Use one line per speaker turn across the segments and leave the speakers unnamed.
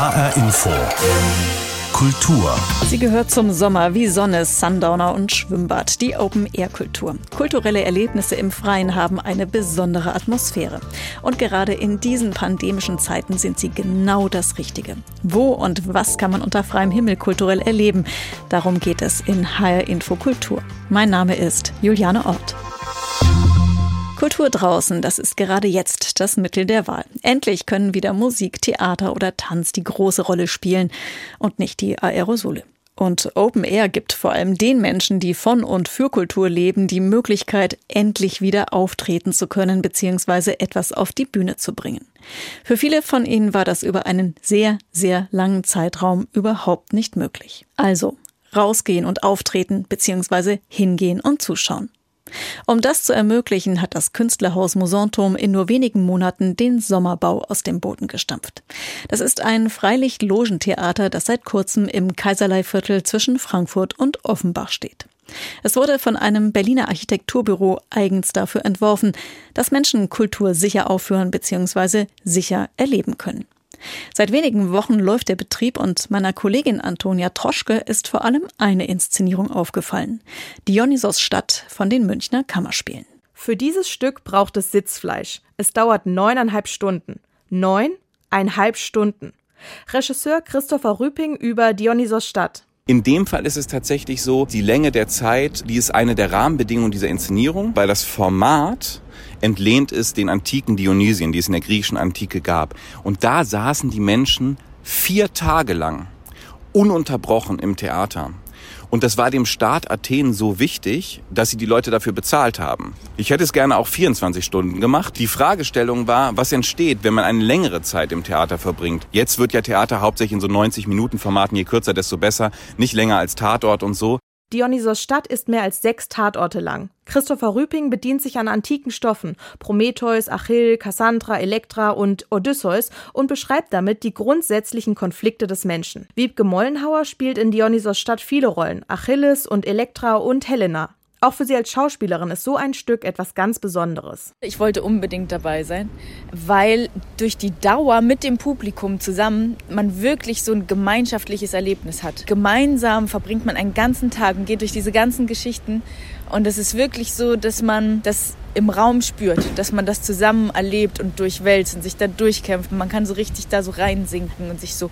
HR Info. Kultur.
Sie gehört zum Sommer wie Sonne, Sundowner und Schwimmbad, die Open-Air-Kultur. Kulturelle Erlebnisse im Freien haben eine besondere Atmosphäre. Und gerade in diesen pandemischen Zeiten sind sie genau das Richtige. Wo und was kann man unter freiem Himmel kulturell erleben? Darum geht es in HR Info Kultur. Mein Name ist Juliane Ort. Kultur draußen, das ist gerade jetzt das Mittel der Wahl. Endlich können wieder Musik, Theater oder Tanz die große Rolle spielen und nicht die Aerosole. Und Open Air gibt vor allem den Menschen, die von und für Kultur leben, die Möglichkeit, endlich wieder auftreten zu können bzw. etwas auf die Bühne zu bringen. Für viele von ihnen war das über einen sehr, sehr langen Zeitraum überhaupt nicht möglich. Also rausgehen und auftreten bzw. hingehen und zuschauen. Um das zu ermöglichen, hat das Künstlerhaus Mosanturm in nur wenigen Monaten den Sommerbau aus dem Boden gestampft. Das ist ein Freilicht-Logentheater, das seit kurzem im Kaiserleihviertel zwischen Frankfurt und Offenbach steht. Es wurde von einem Berliner Architekturbüro eigens dafür entworfen, dass Menschen Kultur sicher aufführen bzw. sicher erleben können. Seit wenigen Wochen läuft der Betrieb und meiner Kollegin Antonia Troschke ist vor allem eine Inszenierung aufgefallen. Dionysos Stadt von den Münchner Kammerspielen.
Für dieses Stück braucht es Sitzfleisch. Es dauert neuneinhalb Stunden. Neuneinhalb Stunden. Regisseur Christopher Rüping über Dionysos Stadt.
In dem Fall ist es tatsächlich so, die Länge der Zeit, die ist eine der Rahmenbedingungen dieser Inszenierung, weil das Format entlehnt ist den antiken Dionysien, die es in der griechischen Antike gab. Und da saßen die Menschen vier Tage lang ununterbrochen im Theater. Und das war dem Staat Athen so wichtig, dass sie die Leute dafür bezahlt haben. Ich hätte es gerne auch 24 Stunden gemacht. Die Fragestellung war, was entsteht, wenn man eine längere Zeit im Theater verbringt. Jetzt wird ja Theater hauptsächlich in so 90 Minuten Formaten, je kürzer, desto besser, nicht länger als Tatort und so.
Dionysos Stadt ist mehr als sechs Tatorte lang. Christopher Rüping bedient sich an antiken Stoffen, Prometheus, Achill, Cassandra, Elektra und Odysseus und beschreibt damit die grundsätzlichen Konflikte des Menschen. Wiebke Mollenhauer spielt in Dionysos Stadt viele Rollen, Achilles und Elektra und Helena. Auch für sie als Schauspielerin ist so ein Stück etwas ganz Besonderes.
Ich wollte unbedingt dabei sein, weil durch die Dauer mit dem Publikum zusammen man wirklich so ein gemeinschaftliches Erlebnis hat. Gemeinsam verbringt man einen ganzen Tag und geht durch diese ganzen Geschichten und es ist wirklich so, dass man das im Raum spürt, dass man das zusammen erlebt und durchwälzt und sich da durchkämpft. Man kann so richtig da so reinsinken und sich so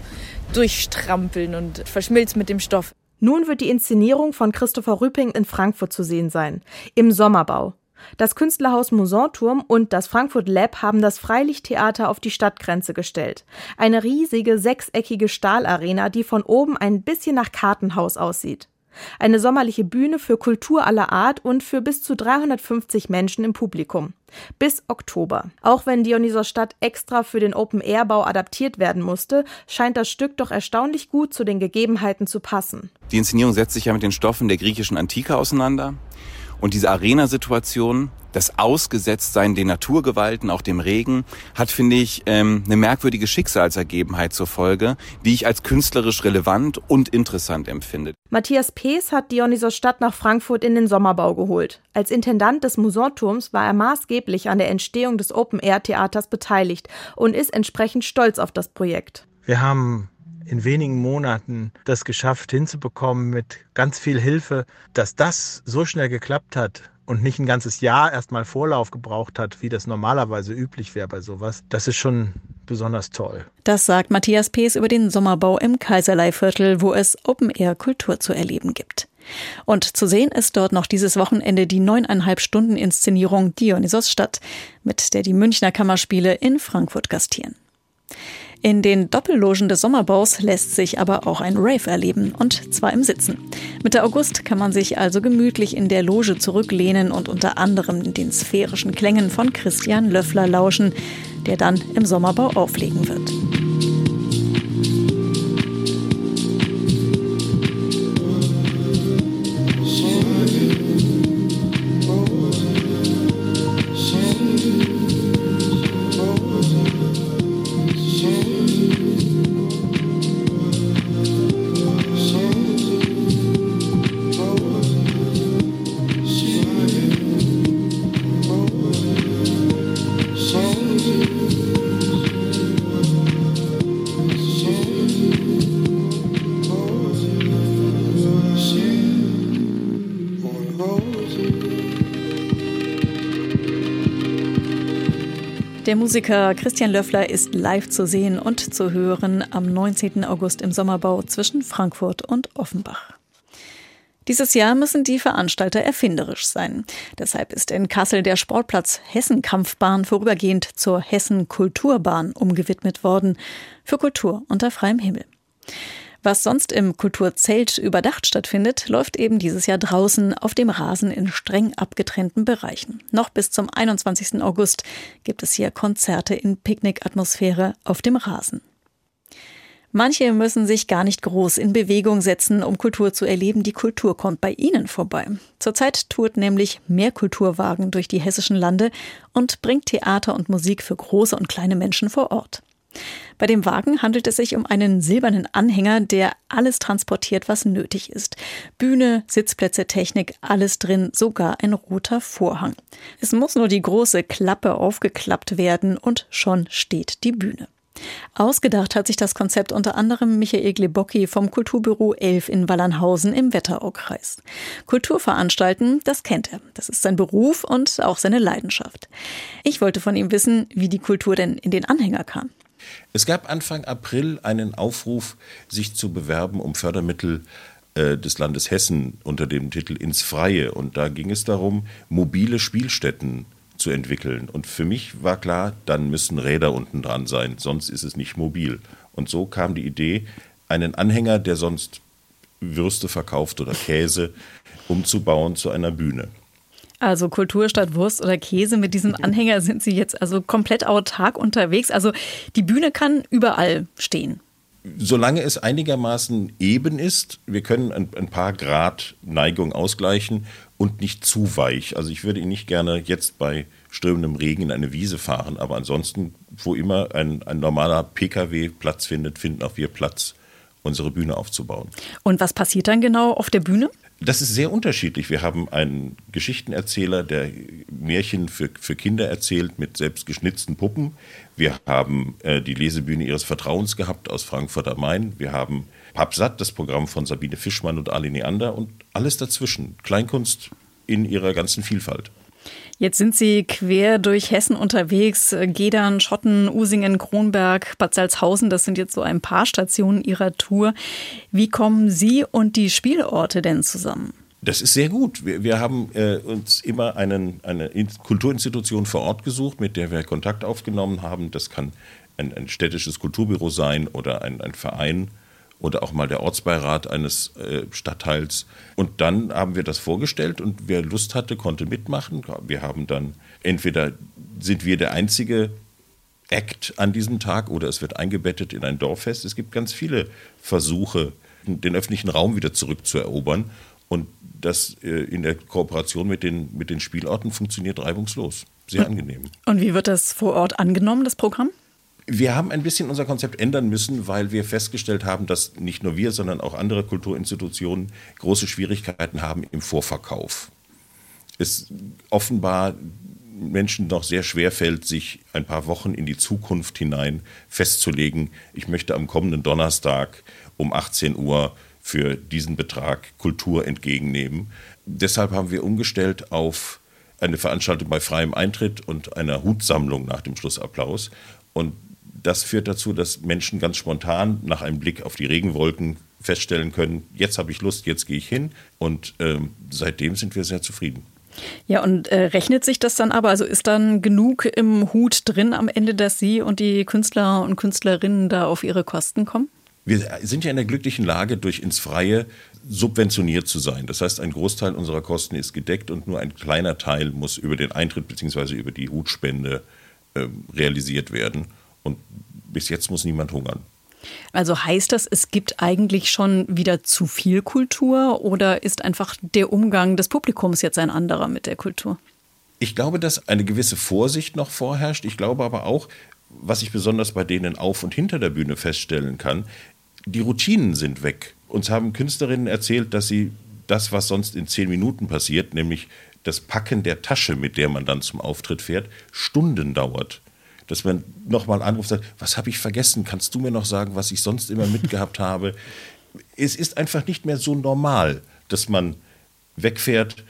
durchstrampeln und verschmilzt mit dem Stoff.
Nun wird die Inszenierung von Christopher Rüping in Frankfurt zu sehen sein, im Sommerbau. Das Künstlerhaus Musanturm und das Frankfurt Lab haben das Freilichttheater auf die Stadtgrenze gestellt. Eine riesige sechseckige Stahlarena, die von oben ein bisschen nach Kartenhaus aussieht. Eine sommerliche Bühne für Kultur aller Art und für bis zu 350 Menschen im Publikum. Bis Oktober. Auch wenn Dionysos Stadt extra für den Open-Air-Bau adaptiert werden musste, scheint das Stück doch erstaunlich gut zu den Gegebenheiten zu passen.
Die Inszenierung setzt sich ja mit den Stoffen der griechischen Antike auseinander. Und diese Arena-Situation, das Ausgesetztsein den Naturgewalten, auch dem Regen, hat, finde ich, ähm, eine merkwürdige Schicksalsergebenheit zur Folge, die ich als künstlerisch relevant und interessant empfinde.
Matthias Pees hat Dionysos Stadt nach Frankfurt in den Sommerbau geholt. Als Intendant des Musanturms war er maßgeblich an der Entstehung des Open-Air-Theaters beteiligt und ist entsprechend stolz auf das Projekt.
Wir haben in wenigen Monaten das geschafft hinzubekommen mit ganz viel Hilfe, dass das so schnell geklappt hat und nicht ein ganzes Jahr erstmal Vorlauf gebraucht hat, wie das normalerweise üblich wäre bei sowas, das ist schon besonders toll.
Das sagt Matthias Pees über den Sommerbau im Kaiserleihviertel, wo es Open-Air-Kultur zu erleben gibt. Und zu sehen ist dort noch dieses Wochenende die neuneinhalb Stunden Inszenierung Dionysos Stadt, mit der die Münchner Kammerspiele in Frankfurt gastieren. In den Doppellogen des Sommerbaus lässt sich aber auch ein Rave erleben, und zwar im Sitzen. Mitte August kann man sich also gemütlich in der Loge zurücklehnen und unter anderem den sphärischen Klängen von Christian Löffler lauschen, der dann im Sommerbau auflegen wird. Der Musiker Christian Löffler ist live zu sehen und zu hören am 19. August im Sommerbau zwischen Frankfurt und Offenbach. Dieses Jahr müssen die Veranstalter erfinderisch sein. Deshalb ist in Kassel der Sportplatz Hessen-Kampfbahn vorübergehend zur Hessen-Kulturbahn umgewidmet worden. Für Kultur unter freiem Himmel. Was sonst im Kulturzelt überdacht stattfindet, läuft eben dieses Jahr draußen auf dem Rasen in streng abgetrennten Bereichen. Noch bis zum 21. August gibt es hier Konzerte in Picknickatmosphäre auf dem Rasen. Manche müssen sich gar nicht groß in Bewegung setzen, um Kultur zu erleben. Die Kultur kommt bei ihnen vorbei. Zurzeit tourt nämlich mehr Kulturwagen durch die hessischen Lande und bringt Theater und Musik für große und kleine Menschen vor Ort. Bei dem Wagen handelt es sich um einen silbernen Anhänger, der alles transportiert, was nötig ist. Bühne, Sitzplätze, Technik, alles drin, sogar ein roter Vorhang. Es muss nur die große Klappe aufgeklappt werden und schon steht die Bühne. Ausgedacht hat sich das Konzept unter anderem Michael Glebocki vom Kulturbüro 11 in Wallernhausen im Wetteraukreis. Kulturveranstalten, das kennt er. Das ist sein Beruf und auch seine Leidenschaft. Ich wollte von ihm wissen, wie die Kultur denn in den Anhänger kam.
Es gab Anfang April einen Aufruf, sich zu bewerben um Fördermittel äh, des Landes Hessen unter dem Titel Ins Freie. Und da ging es darum, mobile Spielstätten zu entwickeln. Und für mich war klar, dann müssen Räder unten dran sein, sonst ist es nicht mobil. Und so kam die Idee, einen Anhänger, der sonst Würste verkauft oder Käse, umzubauen zu einer Bühne.
Also Kultur statt Wurst oder Käse. Mit diesem Anhänger sind Sie jetzt also komplett autark unterwegs. Also die Bühne kann überall stehen.
Solange es einigermaßen eben ist, wir können ein, ein paar Grad Neigung ausgleichen und nicht zu weich. Also ich würde ihn nicht gerne jetzt bei strömendem Regen in eine Wiese fahren, aber ansonsten, wo immer ein, ein normaler Pkw Platz findet, finden auch wir Platz, unsere Bühne aufzubauen.
Und was passiert dann genau auf der Bühne?
Das ist sehr unterschiedlich. Wir haben einen Geschichtenerzähler, der Märchen für, für Kinder erzählt mit selbst geschnitzten Puppen. Wir haben äh, die Lesebühne ihres Vertrauens gehabt aus Frankfurt am Main. Wir haben Papsat, das Programm von Sabine Fischmann und Ali Neander und alles dazwischen. Kleinkunst in ihrer ganzen Vielfalt.
Jetzt sind Sie quer durch Hessen unterwegs. Gedern, Schotten, Usingen, Kronberg, Bad Salzhausen, das sind jetzt so ein paar Stationen Ihrer Tour. Wie kommen Sie und die Spielorte denn zusammen?
Das ist sehr gut. Wir, wir haben äh, uns immer einen, eine Kulturinstitution vor Ort gesucht, mit der wir Kontakt aufgenommen haben. Das kann ein, ein städtisches Kulturbüro sein oder ein, ein Verein oder auch mal der Ortsbeirat eines äh, Stadtteils. Und dann haben wir das vorgestellt und wer Lust hatte, konnte mitmachen. Wir haben dann entweder sind wir der einzige Act an diesem Tag oder es wird eingebettet in ein Dorffest. Es gibt ganz viele Versuche, den öffentlichen Raum wieder zurückzuerobern. Und das äh, in der Kooperation mit den, mit den Spielorten funktioniert reibungslos. Sehr angenehm.
Und wie wird das vor Ort angenommen, das Programm?
Wir haben ein bisschen unser Konzept ändern müssen, weil wir festgestellt haben, dass nicht nur wir, sondern auch andere Kulturinstitutionen große Schwierigkeiten haben im Vorverkauf. Es offenbar Menschen noch sehr schwer fällt, sich ein paar Wochen in die Zukunft hinein festzulegen. Ich möchte am kommenden Donnerstag um 18 Uhr für diesen Betrag Kultur entgegennehmen. Deshalb haben wir umgestellt auf eine Veranstaltung bei freiem Eintritt und einer Hutsammlung nach dem Schlussapplaus. Und das führt dazu, dass Menschen ganz spontan nach einem Blick auf die Regenwolken feststellen können, jetzt habe ich Lust, jetzt gehe ich hin. Und ähm, seitdem sind wir sehr zufrieden.
Ja, und äh, rechnet sich das dann aber? Also ist dann genug im Hut drin am Ende, dass Sie und die Künstler und Künstlerinnen da auf ihre Kosten kommen?
Wir sind ja in der glücklichen Lage, durch ins Freie subventioniert zu sein. Das heißt, ein Großteil unserer Kosten ist gedeckt und nur ein kleiner Teil muss über den Eintritt bzw. über die Hutspende äh, realisiert werden. Und bis jetzt muss niemand hungern.
Also heißt das, es gibt eigentlich schon wieder zu viel Kultur oder ist einfach der Umgang des Publikums jetzt ein anderer mit der Kultur?
Ich glaube, dass eine gewisse Vorsicht noch vorherrscht. Ich glaube aber auch, was ich besonders bei denen auf und hinter der Bühne feststellen kann, die Routinen sind weg. Uns haben Künstlerinnen erzählt, dass sie das, was sonst in zehn Minuten passiert, nämlich das Packen der Tasche, mit der man dann zum Auftritt fährt, Stunden dauert dass man nochmal anruft und sagt, was habe ich vergessen? Kannst du mir noch sagen, was ich sonst immer mitgehabt habe? Es ist einfach nicht mehr so normal, dass man wegfährt,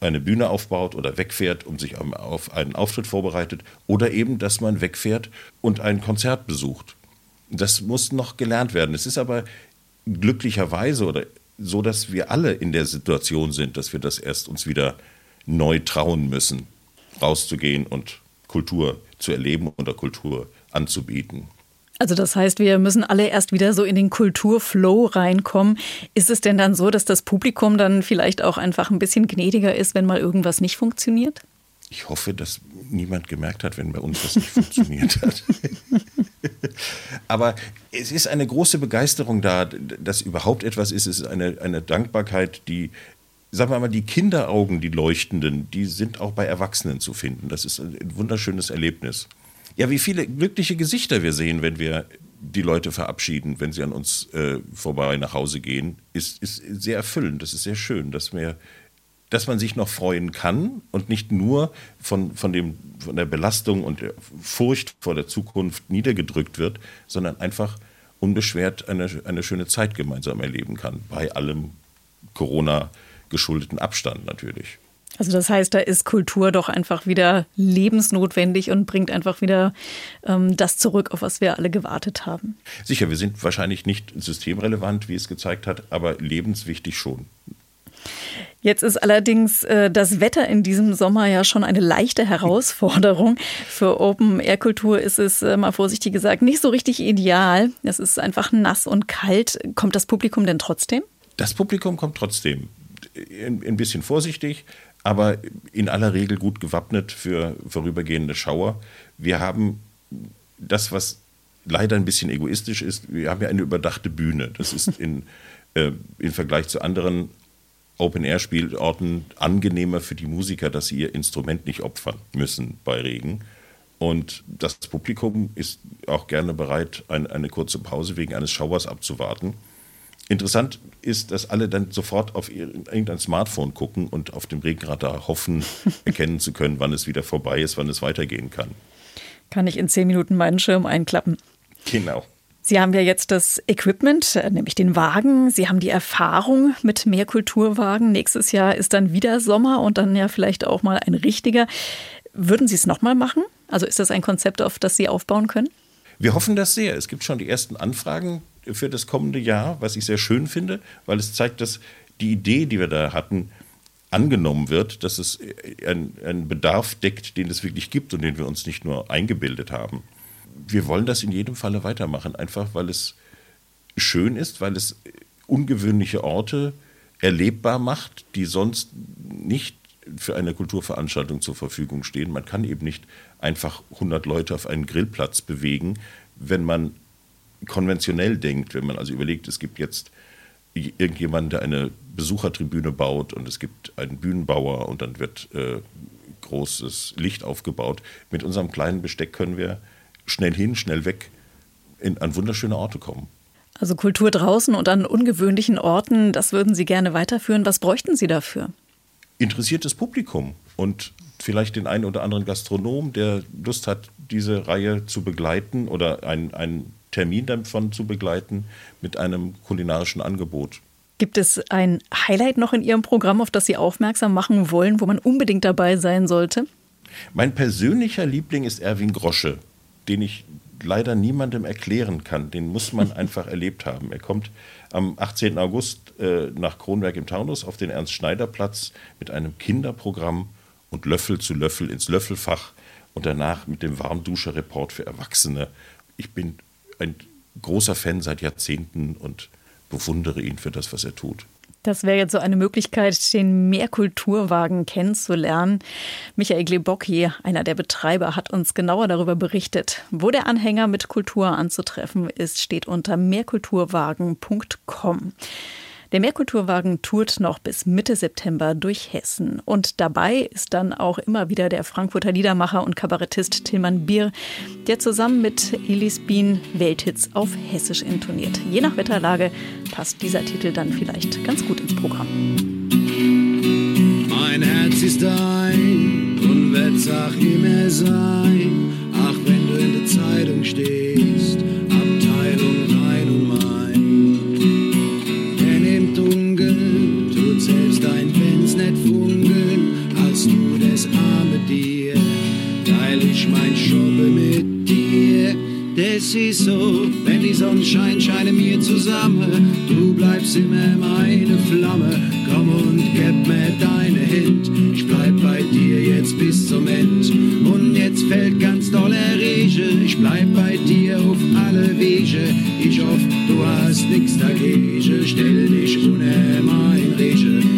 eine Bühne aufbaut oder wegfährt, um sich auf einen Auftritt vorbereitet, oder eben, dass man wegfährt und ein Konzert besucht. Das muss noch gelernt werden. Es ist aber glücklicherweise oder so, dass wir alle in der Situation sind, dass wir das erst uns wieder neu trauen müssen, rauszugehen und Kultur zu erleben oder Kultur anzubieten.
Also das heißt, wir müssen alle erst wieder so in den Kulturflow reinkommen. Ist es denn dann so, dass das Publikum dann vielleicht auch einfach ein bisschen gnädiger ist, wenn mal irgendwas nicht funktioniert?
Ich hoffe, dass niemand gemerkt hat, wenn bei uns das nicht funktioniert hat. Aber es ist eine große Begeisterung da, dass überhaupt etwas ist. Es ist eine, eine Dankbarkeit, die, sagen wir mal, die Kinderaugen, die leuchtenden, die sind auch bei Erwachsenen zu finden. Das ist ein wunderschönes Erlebnis. Ja, wie viele glückliche Gesichter wir sehen, wenn wir die Leute verabschieden, wenn sie an uns äh, vorbei nach Hause gehen, ist, ist sehr erfüllend. Das ist sehr schön, dass, wir, dass man sich noch freuen kann und nicht nur von, von, dem, von der Belastung und der Furcht vor der Zukunft niedergedrückt wird, sondern einfach unbeschwert eine, eine schöne Zeit gemeinsam erleben kann, bei allem Corona geschuldeten Abstand natürlich.
Also das heißt, da ist Kultur doch einfach wieder lebensnotwendig und bringt einfach wieder ähm, das zurück, auf was wir alle gewartet haben.
Sicher, wir sind wahrscheinlich nicht systemrelevant, wie es gezeigt hat, aber lebenswichtig schon.
Jetzt ist allerdings äh, das Wetter in diesem Sommer ja schon eine leichte Herausforderung. Für Open-Air-Kultur ist es, äh, mal vorsichtig gesagt, nicht so richtig ideal. Es ist einfach nass und kalt. Kommt das Publikum denn trotzdem?
Das Publikum kommt trotzdem. Ein, bisschen vorsichtig, aber in aller Regel gut gewappnet für vorübergehende Schauer. Wir haben das, was leider ein bisschen egoistisch ist, wir haben ja eine überdachte Bühne. Das ist in, äh, im Vergleich zu anderen Open-Air-Spielorten angenehmer für die Musiker, dass sie ihr Instrument nicht opfern müssen bei Regen. Und das Publikum ist auch gerne bereit, ein, eine kurze Pause wegen eines Schauers abzuwarten. Interessant ist, dass alle dann sofort auf irgendein Smartphone gucken und auf dem Regenradar hoffen, erkennen zu können, wann es wieder vorbei ist, wann es weitergehen kann.
Kann ich in zehn Minuten meinen Schirm einklappen?
Genau.
Sie haben ja jetzt das Equipment, äh, nämlich den Wagen. Sie haben die Erfahrung mit mehr Kulturwagen. Nächstes Jahr ist dann wieder Sommer und dann ja vielleicht auch mal ein richtiger. Würden Sie es nochmal machen? Also ist das ein Konzept, auf das Sie aufbauen können?
Wir hoffen das sehr. Es gibt schon die ersten Anfragen für das kommende Jahr, was ich sehr schön finde, weil es zeigt, dass die Idee, die wir da hatten, angenommen wird, dass es einen Bedarf deckt, den es wirklich gibt und den wir uns nicht nur eingebildet haben. Wir wollen das in jedem Falle weitermachen, einfach weil es schön ist, weil es ungewöhnliche Orte erlebbar macht, die sonst nicht für eine Kulturveranstaltung zur Verfügung stehen. Man kann eben nicht einfach 100 Leute auf einen Grillplatz bewegen, wenn man konventionell denkt, wenn man also überlegt, es gibt jetzt irgendjemand, der eine Besuchertribüne baut und es gibt einen Bühnenbauer und dann wird äh, großes Licht aufgebaut. Mit unserem kleinen Besteck können wir schnell hin, schnell weg in, an wunderschöne Orte kommen.
Also Kultur draußen und an ungewöhnlichen Orten, das würden Sie gerne weiterführen. Was bräuchten Sie dafür?
Interessiertes Publikum und vielleicht den einen oder anderen Gastronom, der Lust hat, diese Reihe zu begleiten oder ein, ein Termin davon zu begleiten mit einem kulinarischen Angebot.
Gibt es ein Highlight noch in Ihrem Programm, auf das Sie aufmerksam machen wollen, wo man unbedingt dabei sein sollte?
Mein persönlicher Liebling ist Erwin Grosche, den ich leider niemandem erklären kann. Den muss man einfach erlebt haben. Er kommt am 18. August äh, nach Kronberg im Taunus auf den Ernst-Schneider-Platz mit einem Kinderprogramm und Löffel zu Löffel ins Löffelfach und danach mit dem Warmduscher-Report für Erwachsene. Ich bin ein großer Fan seit Jahrzehnten und bewundere ihn für das, was er tut.
Das wäre jetzt so eine Möglichkeit, den Mehrkulturwagen kennenzulernen. Michael Glebocki, einer der Betreiber, hat uns genauer darüber berichtet. Wo der Anhänger mit Kultur anzutreffen ist, steht unter mehrkulturwagen.com. Der Mehrkulturwagen tourt noch bis Mitte September durch Hessen. Und dabei ist dann auch immer wieder der Frankfurter Liedermacher und Kabarettist Tilman Bier, der zusammen mit Elis Bien Welthits auf Hessisch intoniert. Je nach Wetterlage passt dieser Titel dann vielleicht ganz gut ins Programm.
Mein Herz ist dein und wird sag immer sein. Ach, wenn du in der Zeitung stehst mein Schuppen mit dir. Das ist so, wenn die Sonne scheint, scheine mir zusammen. Du bleibst immer meine Flamme. Komm und gib mir deine Hand. Ich bleib bei dir jetzt bis zum End. Und jetzt fällt ganz doller Regen. Ich bleib bei dir auf alle Wege. Ich hoffe, du hast nichts dagegen. Stell dich ohne mein
Regen.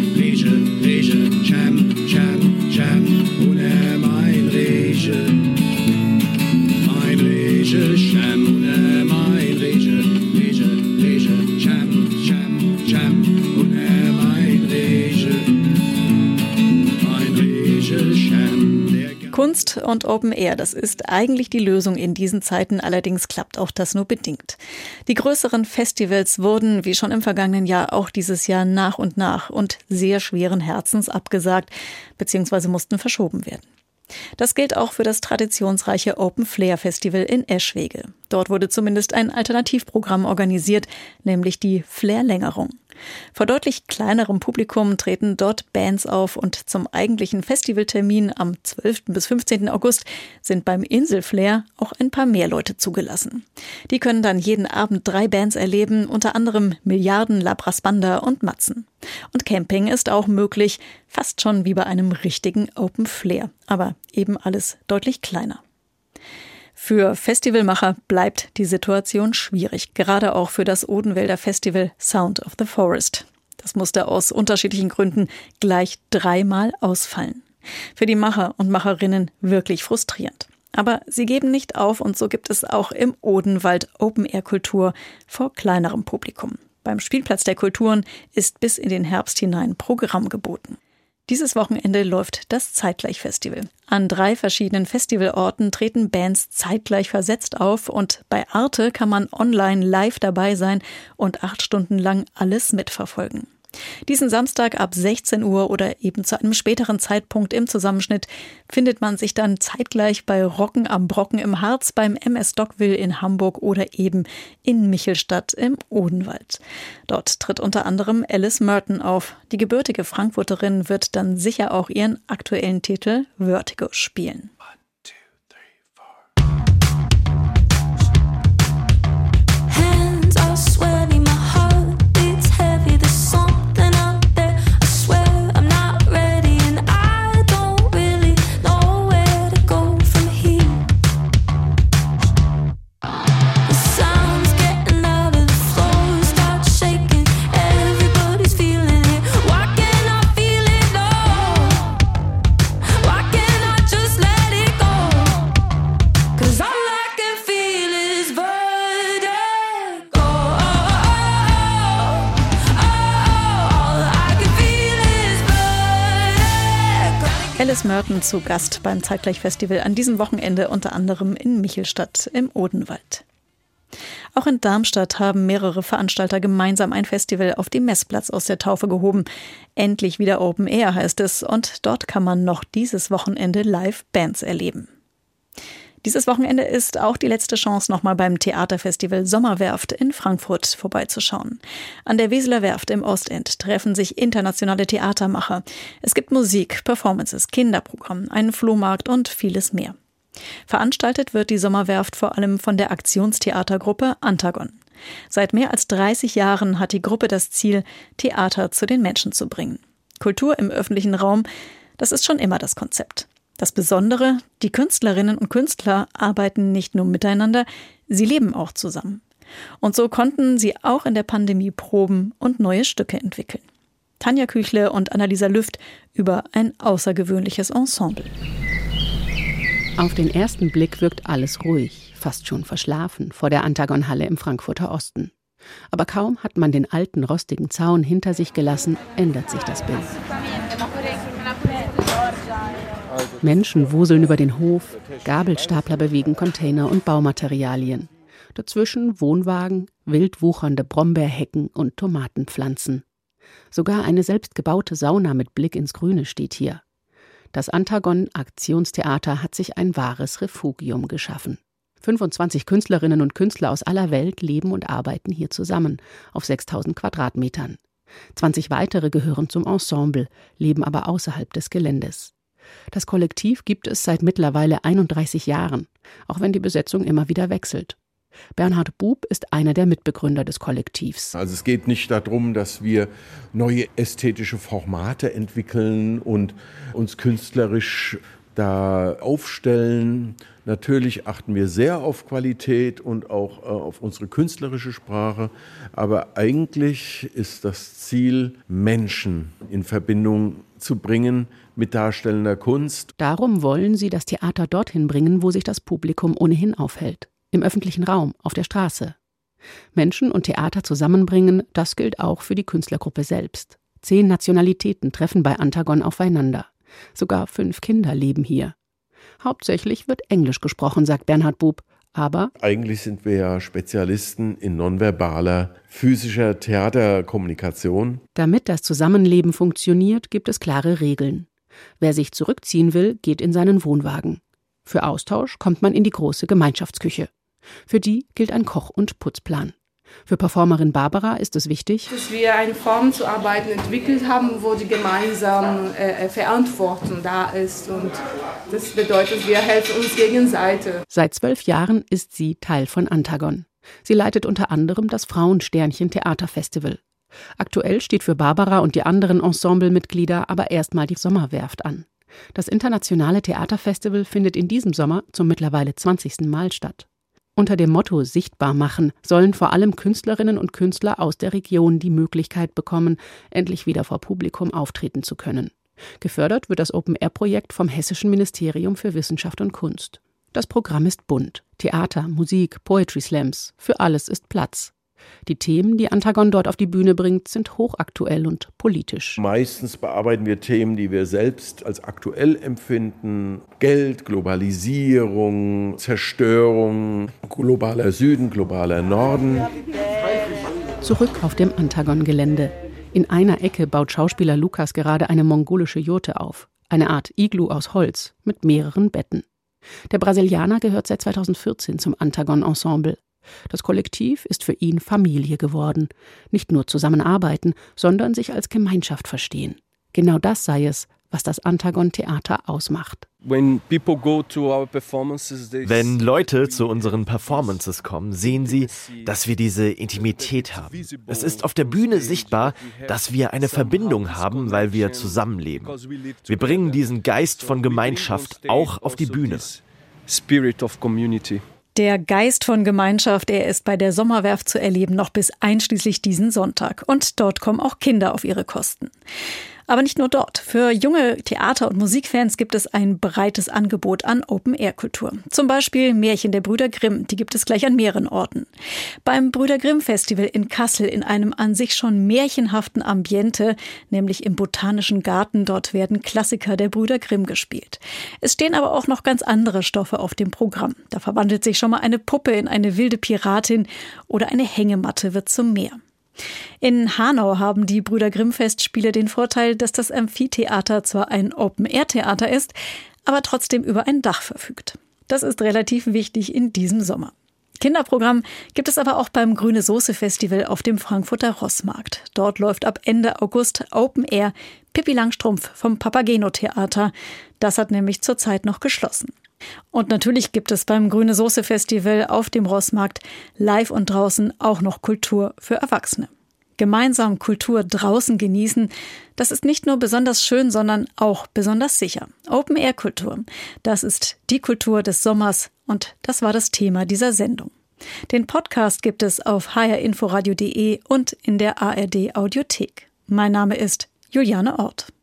Und Open Air, das ist eigentlich die Lösung in diesen Zeiten, allerdings klappt auch das nur bedingt. Die größeren Festivals wurden, wie schon im vergangenen Jahr, auch dieses Jahr nach und nach und sehr schweren Herzens abgesagt bzw. mussten verschoben werden. Das gilt auch für das traditionsreiche Open Flair Festival in Eschwege. Dort wurde zumindest ein Alternativprogramm organisiert, nämlich die Flair-Längerung. Vor deutlich kleinerem Publikum treten dort Bands auf und zum eigentlichen Festivaltermin am 12. bis 15. August sind beim Inselflair auch ein paar mehr Leute zugelassen. Die können dann jeden Abend drei Bands erleben, unter anderem Milliarden, Labrasbanda und Matzen. Und Camping ist auch möglich, fast schon wie bei einem richtigen Open Flair, aber eben alles deutlich kleiner. Für Festivalmacher bleibt die Situation schwierig, gerade auch für das Odenwälder Festival Sound of the Forest. Das musste aus unterschiedlichen Gründen gleich dreimal ausfallen. Für die Macher und Macherinnen wirklich frustrierend. Aber sie geben nicht auf und so gibt es auch im Odenwald Open-Air-Kultur vor kleinerem Publikum. Beim Spielplatz der Kulturen ist bis in den Herbst hinein Programm geboten. Dieses Wochenende läuft das Zeitgleich-Festival. An drei verschiedenen Festivalorten treten Bands zeitgleich versetzt auf und bei Arte kann man online live dabei sein und acht Stunden lang alles mitverfolgen. Diesen Samstag ab 16 Uhr oder eben zu einem späteren Zeitpunkt im Zusammenschnitt findet man sich dann zeitgleich bei Rocken am Brocken im Harz, beim MS Dockville in Hamburg oder eben in Michelstadt im Odenwald. Dort tritt unter anderem Alice Merton auf. Die gebürtige Frankfurterin wird dann sicher auch ihren aktuellen Titel Vertigo spielen. Alice Merton zu Gast beim Zeitgleich-Festival an diesem Wochenende unter anderem in Michelstadt im Odenwald. Auch in Darmstadt haben mehrere Veranstalter gemeinsam ein Festival auf dem Messplatz aus der Taufe gehoben. Endlich wieder Open Air heißt es und dort kann man noch dieses Wochenende live Bands erleben. Dieses Wochenende ist auch die letzte Chance, nochmal beim Theaterfestival Sommerwerft in Frankfurt vorbeizuschauen. An der Weseler Werft im Ostend treffen sich internationale Theatermacher. Es gibt Musik, Performances, Kinderprogramm, einen Flohmarkt und vieles mehr. Veranstaltet wird die Sommerwerft vor allem von der Aktionstheatergruppe Antagon. Seit mehr als 30 Jahren hat die Gruppe das Ziel, Theater zu den Menschen zu bringen. Kultur im öffentlichen Raum, das ist schon immer das Konzept. Das Besondere, die Künstlerinnen und Künstler arbeiten nicht nur miteinander, sie leben auch zusammen. Und so konnten sie auch in der Pandemie proben und neue Stücke entwickeln. Tanja Küchle und Annalisa Lüft über ein außergewöhnliches Ensemble.
Auf den ersten Blick wirkt alles ruhig, fast schon verschlafen vor der Antagonhalle im Frankfurter Osten. Aber kaum hat man den alten rostigen Zaun hinter sich gelassen, ändert sich das Bild. Menschen wuseln über den Hof, Gabelstapler bewegen Container und Baumaterialien. Dazwischen Wohnwagen, wild wuchernde Brombeerhecken und Tomatenpflanzen. Sogar eine selbstgebaute Sauna mit Blick ins Grüne steht hier. Das Antagon Aktionstheater hat sich ein wahres Refugium geschaffen. 25 Künstlerinnen und Künstler aus aller Welt leben und arbeiten hier zusammen, auf 6000 Quadratmetern. 20 weitere gehören zum Ensemble, leben aber außerhalb des Geländes. Das Kollektiv gibt es seit mittlerweile 31 Jahren, auch wenn die Besetzung immer wieder wechselt. Bernhard Bub ist einer der Mitbegründer des Kollektivs.
Also es geht nicht darum, dass wir neue ästhetische Formate entwickeln und uns künstlerisch da aufstellen. Natürlich achten wir sehr auf Qualität und auch äh, auf unsere künstlerische Sprache, aber eigentlich ist das Ziel, Menschen in Verbindung zu bringen mit darstellender Kunst.
Darum wollen sie das Theater dorthin bringen, wo sich das Publikum ohnehin aufhält. Im öffentlichen Raum, auf der Straße. Menschen und Theater zusammenbringen, das gilt auch für die Künstlergruppe selbst. Zehn Nationalitäten treffen bei Antagon aufeinander. Sogar fünf Kinder leben hier. Hauptsächlich wird Englisch gesprochen, sagt Bernhard Bub. Aber
eigentlich sind wir ja Spezialisten in nonverbaler, physischer Theaterkommunikation.
Damit das Zusammenleben funktioniert, gibt es klare Regeln. Wer sich zurückziehen will, geht in seinen Wohnwagen. Für Austausch kommt man in die große Gemeinschaftsküche. Für die gilt ein Koch- und Putzplan. Für Performerin Barbara ist es wichtig,
dass wir eine Form zu arbeiten entwickelt haben, wo die gemeinsame äh, Verantwortung da ist. Und das bedeutet, wir helfen uns gegenseitig.
Seit zwölf Jahren ist sie Teil von Antagon. Sie leitet unter anderem das Frauensternchen Theaterfestival. Aktuell steht für Barbara und die anderen Ensemblemitglieder aber erstmal die Sommerwerft an. Das internationale Theaterfestival findet in diesem Sommer zum mittlerweile 20. Mal statt. Unter dem Motto Sichtbar machen sollen vor allem Künstlerinnen und Künstler aus der Region die Möglichkeit bekommen, endlich wieder vor Publikum auftreten zu können. Gefördert wird das Open-Air-Projekt vom Hessischen Ministerium für Wissenschaft und Kunst. Das Programm ist bunt. Theater, Musik, Poetry Slams. Für alles ist Platz. Die Themen, die Antagon dort auf die Bühne bringt, sind hochaktuell und politisch.
Meistens bearbeiten wir Themen, die wir selbst als aktuell empfinden. Geld, Globalisierung, Zerstörung, globaler Süden, globaler Norden.
Zurück auf dem Antagon-Gelände. In einer Ecke baut Schauspieler Lukas gerade eine mongolische Jurte auf. Eine Art Iglu aus Holz mit mehreren Betten. Der Brasilianer gehört seit 2014 zum Antagon-Ensemble. Das Kollektiv ist für ihn Familie geworden. Nicht nur zusammenarbeiten, sondern sich als Gemeinschaft verstehen. Genau das sei es, was das Antagon Theater ausmacht.
Wenn
Leute zu unseren Performances kommen, sehen sie, dass wir diese Intimität haben. Es ist auf der Bühne sichtbar, dass wir eine Verbindung haben, weil wir zusammenleben. Wir bringen diesen Geist von Gemeinschaft auch auf die Bühne.
Spirit of Community.
Der Geist von Gemeinschaft, er ist bei der Sommerwerft zu erleben, noch bis einschließlich diesen Sonntag. Und dort kommen auch Kinder auf ihre Kosten. Aber nicht nur dort. Für junge Theater- und Musikfans gibt es ein breites Angebot an Open-Air-Kultur. Zum Beispiel Märchen der Brüder Grimm, die gibt es gleich an mehreren Orten. Beim Brüder Grimm-Festival in Kassel in einem an sich schon märchenhaften Ambiente, nämlich im Botanischen Garten, dort werden Klassiker der Brüder Grimm gespielt. Es stehen aber auch noch ganz andere Stoffe auf dem Programm. Da verwandelt sich schon mal eine Puppe in eine wilde Piratin oder eine Hängematte wird zum Meer. In Hanau haben die Brüder Grimm Festspiele den Vorteil, dass das Amphitheater zwar ein Open-Air-Theater ist, aber trotzdem über ein Dach verfügt. Das ist relativ wichtig in diesem Sommer. Kinderprogramm gibt es aber auch beim Grüne Soße Festival auf dem Frankfurter Rossmarkt. Dort läuft ab Ende August Open Air Pippi Langstrumpf vom Papageno Theater. Das hat nämlich zurzeit noch geschlossen. Und natürlich gibt es beim Grüne Soße Festival auf dem Rossmarkt live und draußen auch noch Kultur für Erwachsene. Gemeinsam Kultur draußen genießen, das ist nicht nur besonders schön, sondern auch besonders sicher. Open Air Kultur, das ist die Kultur des Sommers und das war das Thema dieser Sendung. Den Podcast gibt es auf hrinforadio.de und in der ARD Audiothek. Mein Name ist Juliane Ort.